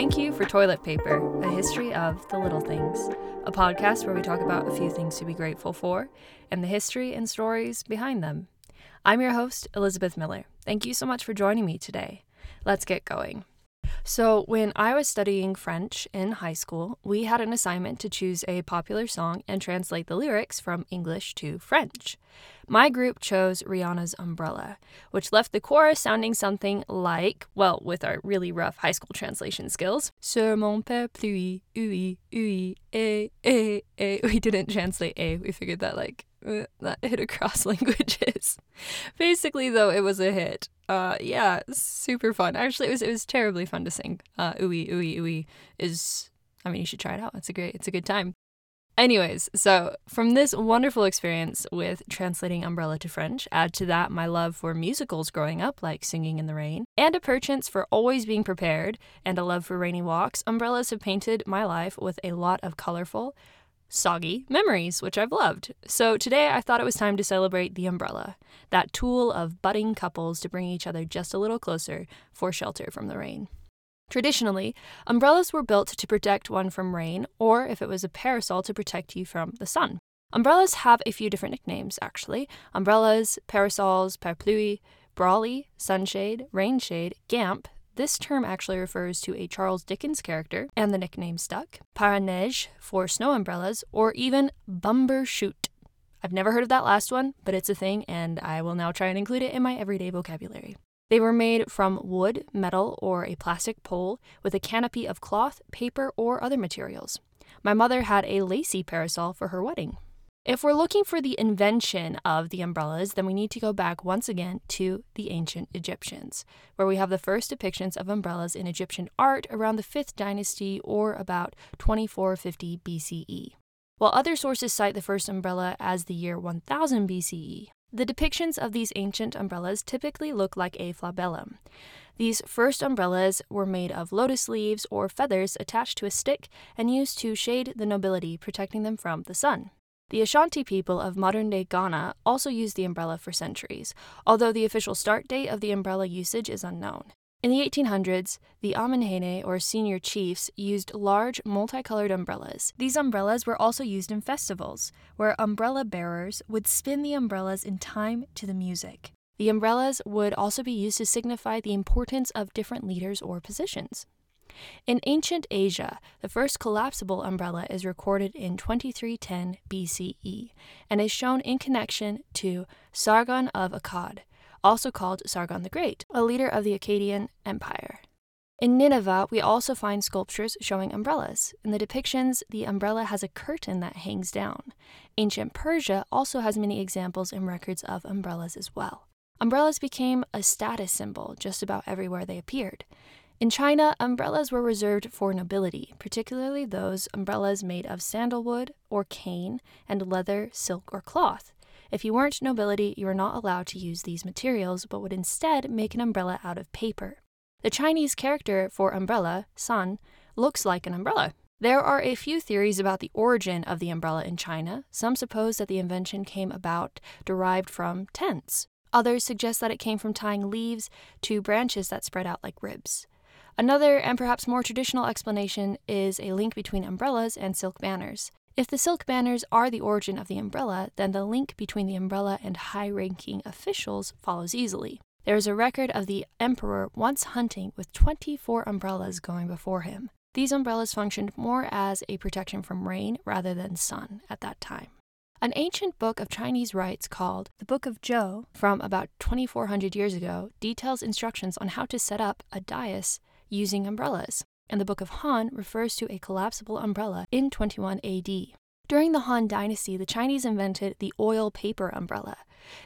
Thank You for Toilet Paper, a history of the little things, a podcast where we talk about a few things to be grateful for and the history and stories behind them. I'm your host, Elizabeth Miller. Thank you so much for joining me today. Let's get going. So, when I was studying French in high school, we had an assignment to choose a popular song and translate the lyrics from English to French. My group chose Rihanna's Umbrella, which left the chorus sounding something like, well, with our really rough high school translation skills, Sur mon père pluie, oui, oui, eh, eh, eh. We didn't translate eh, we figured that like uh, that hit across languages. Basically, though, it was a hit. Uh, yeah, super fun. Actually, it was it was terribly fun to sing. Uh, ooey ooey ooey is. I mean, you should try it out. It's a great. It's a good time. Anyways, so from this wonderful experience with translating Umbrella to French, add to that my love for musicals growing up, like Singing in the Rain, and a perchance for always being prepared, and a love for rainy walks, umbrellas have painted my life with a lot of colorful, soggy memories, which I've loved. So today I thought it was time to celebrate the umbrella, that tool of budding couples to bring each other just a little closer for shelter from the rain. Traditionally, umbrellas were built to protect one from rain, or if it was a parasol, to protect you from the sun. Umbrellas have a few different nicknames, actually umbrellas, parasols, parapluie, brolly, sunshade, rainshade, gamp. This term actually refers to a Charles Dickens character, and the nickname stuck. Paraneige for snow umbrellas, or even bumbershoot. I've never heard of that last one, but it's a thing, and I will now try and include it in my everyday vocabulary. They were made from wood, metal, or a plastic pole with a canopy of cloth, paper, or other materials. My mother had a lacy parasol for her wedding. If we're looking for the invention of the umbrellas, then we need to go back once again to the ancient Egyptians, where we have the first depictions of umbrellas in Egyptian art around the 5th dynasty or about 2450 BCE. While other sources cite the first umbrella as the year 1000 BCE, the depictions of these ancient umbrellas typically look like a flabellum. These first umbrellas were made of lotus leaves or feathers attached to a stick and used to shade the nobility, protecting them from the sun. The Ashanti people of modern day Ghana also used the umbrella for centuries, although the official start date of the umbrella usage is unknown. In the 1800s, the Amanhene, or senior chiefs, used large, multicolored umbrellas. These umbrellas were also used in festivals, where umbrella bearers would spin the umbrellas in time to the music. The umbrellas would also be used to signify the importance of different leaders or positions. In ancient Asia, the first collapsible umbrella is recorded in 2310 BCE and is shown in connection to Sargon of Akkad, also called Sargon the Great, a leader of the Akkadian Empire. In Nineveh, we also find sculptures showing umbrellas. In the depictions, the umbrella has a curtain that hangs down. Ancient Persia also has many examples and records of umbrellas as well. Umbrellas became a status symbol just about everywhere they appeared. In China, umbrellas were reserved for nobility, particularly those umbrellas made of sandalwood or cane and leather, silk, or cloth. If you weren't nobility, you were not allowed to use these materials, but would instead make an umbrella out of paper. The Chinese character for umbrella, san, looks like an umbrella. There are a few theories about the origin of the umbrella in China. Some suppose that the invention came about derived from tents. Others suggest that it came from tying leaves to branches that spread out like ribs. Another and perhaps more traditional explanation is a link between umbrellas and silk banners. If the silk banners are the origin of the umbrella, then the link between the umbrella and high ranking officials follows easily. There is a record of the emperor once hunting with 24 umbrellas going before him. These umbrellas functioned more as a protection from rain rather than sun at that time. An ancient book of Chinese rites called the Book of Zhou from about 2400 years ago details instructions on how to set up a dais using umbrellas and the Book of Han refers to a collapsible umbrella in 21 AD. During the Han Dynasty, the Chinese invented the oil paper umbrella.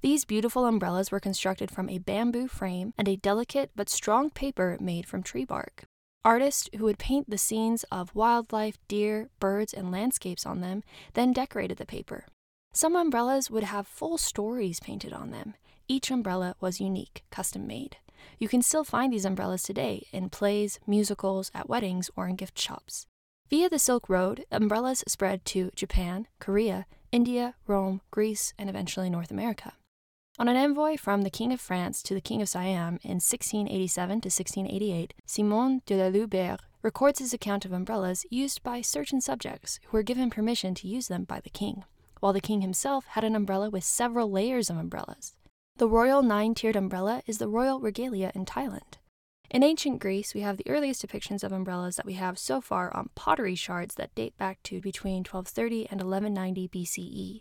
These beautiful umbrellas were constructed from a bamboo frame and a delicate but strong paper made from tree bark. Artists who would paint the scenes of wildlife, deer, birds, and landscapes on them then decorated the paper. Some umbrellas would have full stories painted on them. Each umbrella was unique, custom made. You can still find these umbrellas today in plays, musicals, at weddings, or in gift shops. Via the Silk Road, umbrellas spread to Japan, Korea, India, Rome, Greece, and eventually North America. On an envoy from the King of France to the King of Siam in 1687 to 1688, Simon de la Loubère records his account of umbrellas used by certain subjects who were given permission to use them by the king, while the king himself had an umbrella with several layers of umbrellas. The royal nine tiered umbrella is the royal regalia in Thailand. In ancient Greece, we have the earliest depictions of umbrellas that we have so far on pottery shards that date back to between 1230 and 1190 BCE.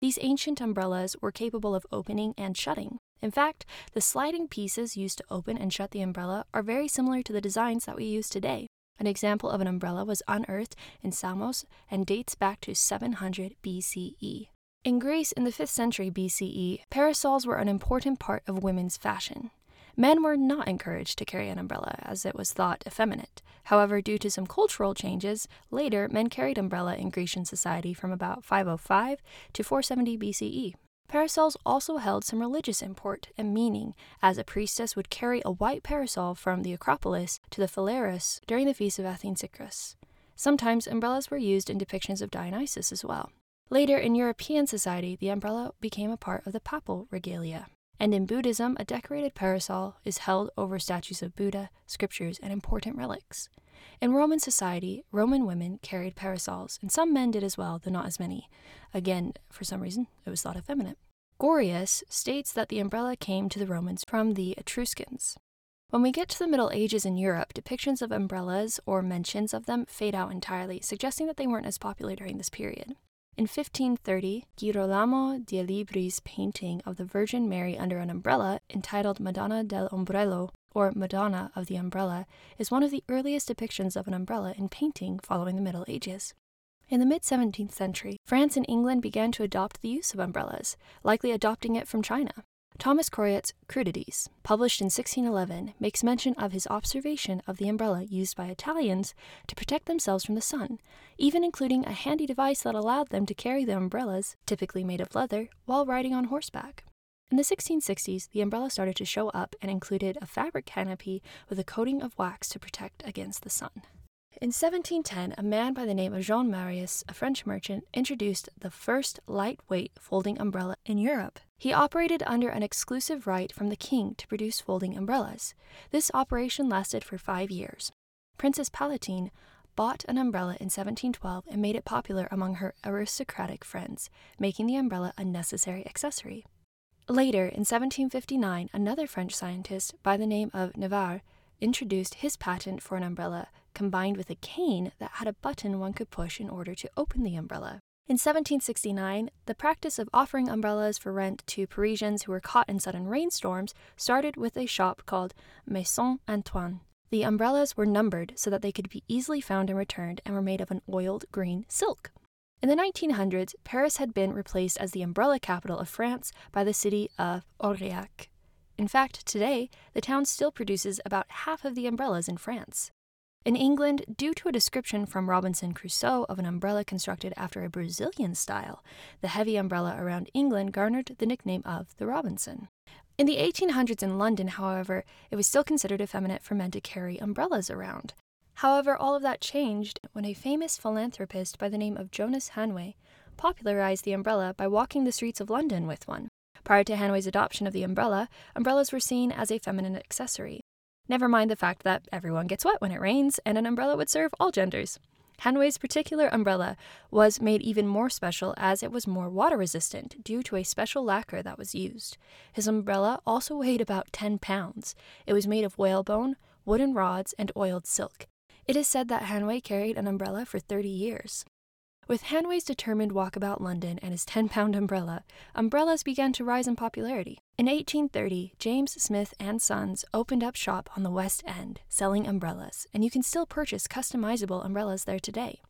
These ancient umbrellas were capable of opening and shutting. In fact, the sliding pieces used to open and shut the umbrella are very similar to the designs that we use today. An example of an umbrella was unearthed in Samos and dates back to 700 BCE. In Greece in the 5th century BCE, parasols were an important part of women's fashion. Men were not encouraged to carry an umbrella, as it was thought effeminate. However, due to some cultural changes, later men carried umbrella in Grecian society from about 505 to 470 BCE. Parasols also held some religious import and meaning, as a priestess would carry a white parasol from the Acropolis to the Phalerus during the feast of Athene-Sikris. Sometimes umbrellas were used in depictions of Dionysus as well. Later in European society, the umbrella became a part of the papal regalia and in Buddhism, a decorated parasol is held over statues of Buddha, scriptures, and important relics. In Roman society, Roman women carried parasols, and some men did as well, though not as many. Again, for some reason, it was thought effeminate. Gorius states that the umbrella came to the Romans from the Etruscans. When we get to the Middle Ages in Europe, depictions of umbrellas or mentions of them fade out entirely, suggesting that they weren't as popular during this period. In 1530, Girolamo de Libri's painting of the Virgin Mary under an umbrella, entitled Madonna del Ombrello, or Madonna of the Umbrella, is one of the earliest depictions of an umbrella in painting following the Middle Ages. In the mid 17th century, France and England began to adopt the use of umbrellas, likely adopting it from China. Thomas Coryat's Crudities, published in 1611, makes mention of his observation of the umbrella used by Italians to protect themselves from the sun, even including a handy device that allowed them to carry the umbrellas, typically made of leather, while riding on horseback. In the 1660s, the umbrella started to show up and included a fabric canopy with a coating of wax to protect against the sun. In 1710, a man by the name of Jean Marius, a French merchant, introduced the first lightweight folding umbrella in Europe. He operated under an exclusive right from the king to produce folding umbrellas. This operation lasted for five years. Princess Palatine bought an umbrella in 1712 and made it popular among her aristocratic friends, making the umbrella a necessary accessory. Later, in 1759, another French scientist by the name of Navarre introduced his patent for an umbrella combined with a cane that had a button one could push in order to open the umbrella. In 1769, the practice of offering umbrellas for rent to Parisians who were caught in sudden rainstorms started with a shop called Maison Antoine. The umbrellas were numbered so that they could be easily found and returned and were made of an oiled green silk. In the 1900s, Paris had been replaced as the umbrella capital of France by the city of Aurillac. In fact, today, the town still produces about half of the umbrellas in France. In England, due to a description from Robinson Crusoe of an umbrella constructed after a Brazilian style, the heavy umbrella around England garnered the nickname of the Robinson. In the 1800s in London, however, it was still considered effeminate for men to carry umbrellas around. However, all of that changed when a famous philanthropist by the name of Jonas Hanway popularized the umbrella by walking the streets of London with one. Prior to Hanway's adoption of the umbrella, umbrellas were seen as a feminine accessory. Never mind the fact that everyone gets wet when it rains, and an umbrella would serve all genders. Hanway's particular umbrella was made even more special as it was more water resistant due to a special lacquer that was used. His umbrella also weighed about 10 pounds. It was made of whalebone, wooden rods, and oiled silk. It is said that Hanway carried an umbrella for 30 years. With Hanway's determined walkabout London and his 10 pound umbrella, umbrellas began to rise in popularity. In 1830, James Smith and Sons opened up shop on the West End, selling umbrellas, and you can still purchase customizable umbrellas there today.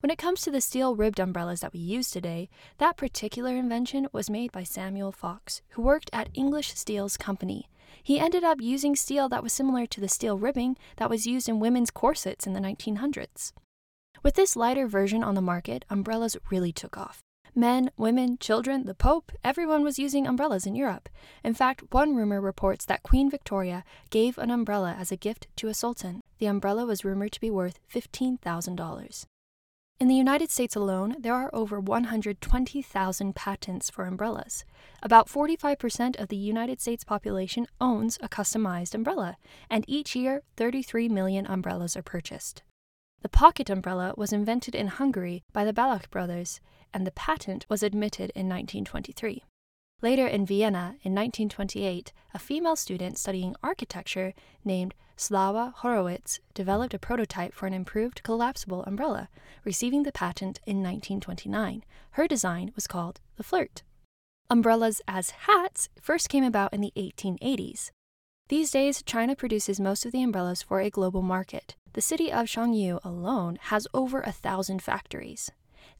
When it comes to the steel ribbed umbrellas that we use today, that particular invention was made by Samuel Fox, who worked at English Steel's company. He ended up using steel that was similar to the steel ribbing that was used in women's corsets in the 1900s. With this lighter version on the market, umbrellas really took off. Men, women, children, the Pope, everyone was using umbrellas in Europe. In fact, one rumor reports that Queen Victoria gave an umbrella as a gift to a sultan. The umbrella was rumored to be worth $15,000. In the United States alone, there are over 120,000 patents for umbrellas. About 45% of the United States population owns a customized umbrella, and each year, 33 million umbrellas are purchased. The pocket umbrella was invented in Hungary by the Balogh brothers, and the patent was admitted in 1923. Later in Vienna, in 1928, a female student studying architecture named Slava Horowitz developed a prototype for an improved collapsible umbrella, receiving the patent in 1929. Her design was called the Flirt. Umbrellas as hats first came about in the 1880s. These days, China produces most of the umbrellas for a global market. The city of Shangyu alone has over a thousand factories.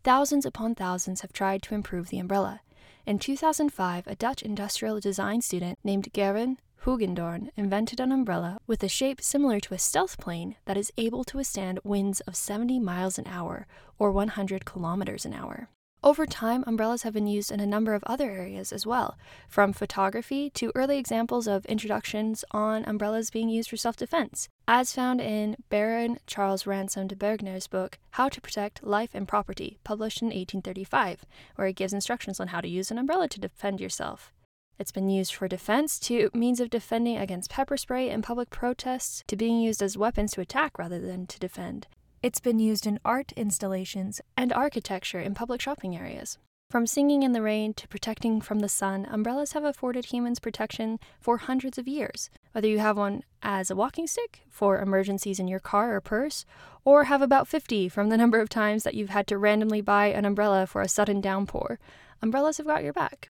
Thousands upon thousands have tried to improve the umbrella. In 2005, a Dutch industrial design student named Gerwin Hoogendoorn invented an umbrella with a shape similar to a stealth plane that is able to withstand winds of 70 miles an hour or 100 kilometers an hour. Over time, umbrellas have been used in a number of other areas as well, from photography to early examples of introductions on umbrellas being used for self defense, as found in Baron Charles Random de Berenger's book, How to Protect Life and Property, published in 1835, where he gives instructions on how to use an umbrella to defend yourself. It's been used for defense, to means of defending against pepper spray and public protests, to being used as weapons to attack rather than to defend. It's been used in art installations and architecture in public shopping areas. From singing in the rain to protecting from the sun, umbrellas have afforded humans protection for hundreds of years. Whether you have one as a walking stick for emergencies in your car or purse, or have about 50 from the number of times that you've had to randomly buy an umbrella for a sudden downpour, umbrellas have got your back.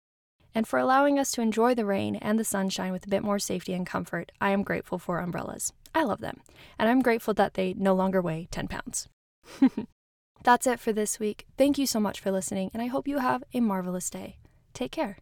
And for allowing us to enjoy the rain and the sunshine with a bit more safety and comfort, I am grateful for umbrellas. I love them, and I'm grateful that they no longer weigh 10 pounds. That's it for this week. Thank you so much for listening, and I hope you have a marvelous day. Take care.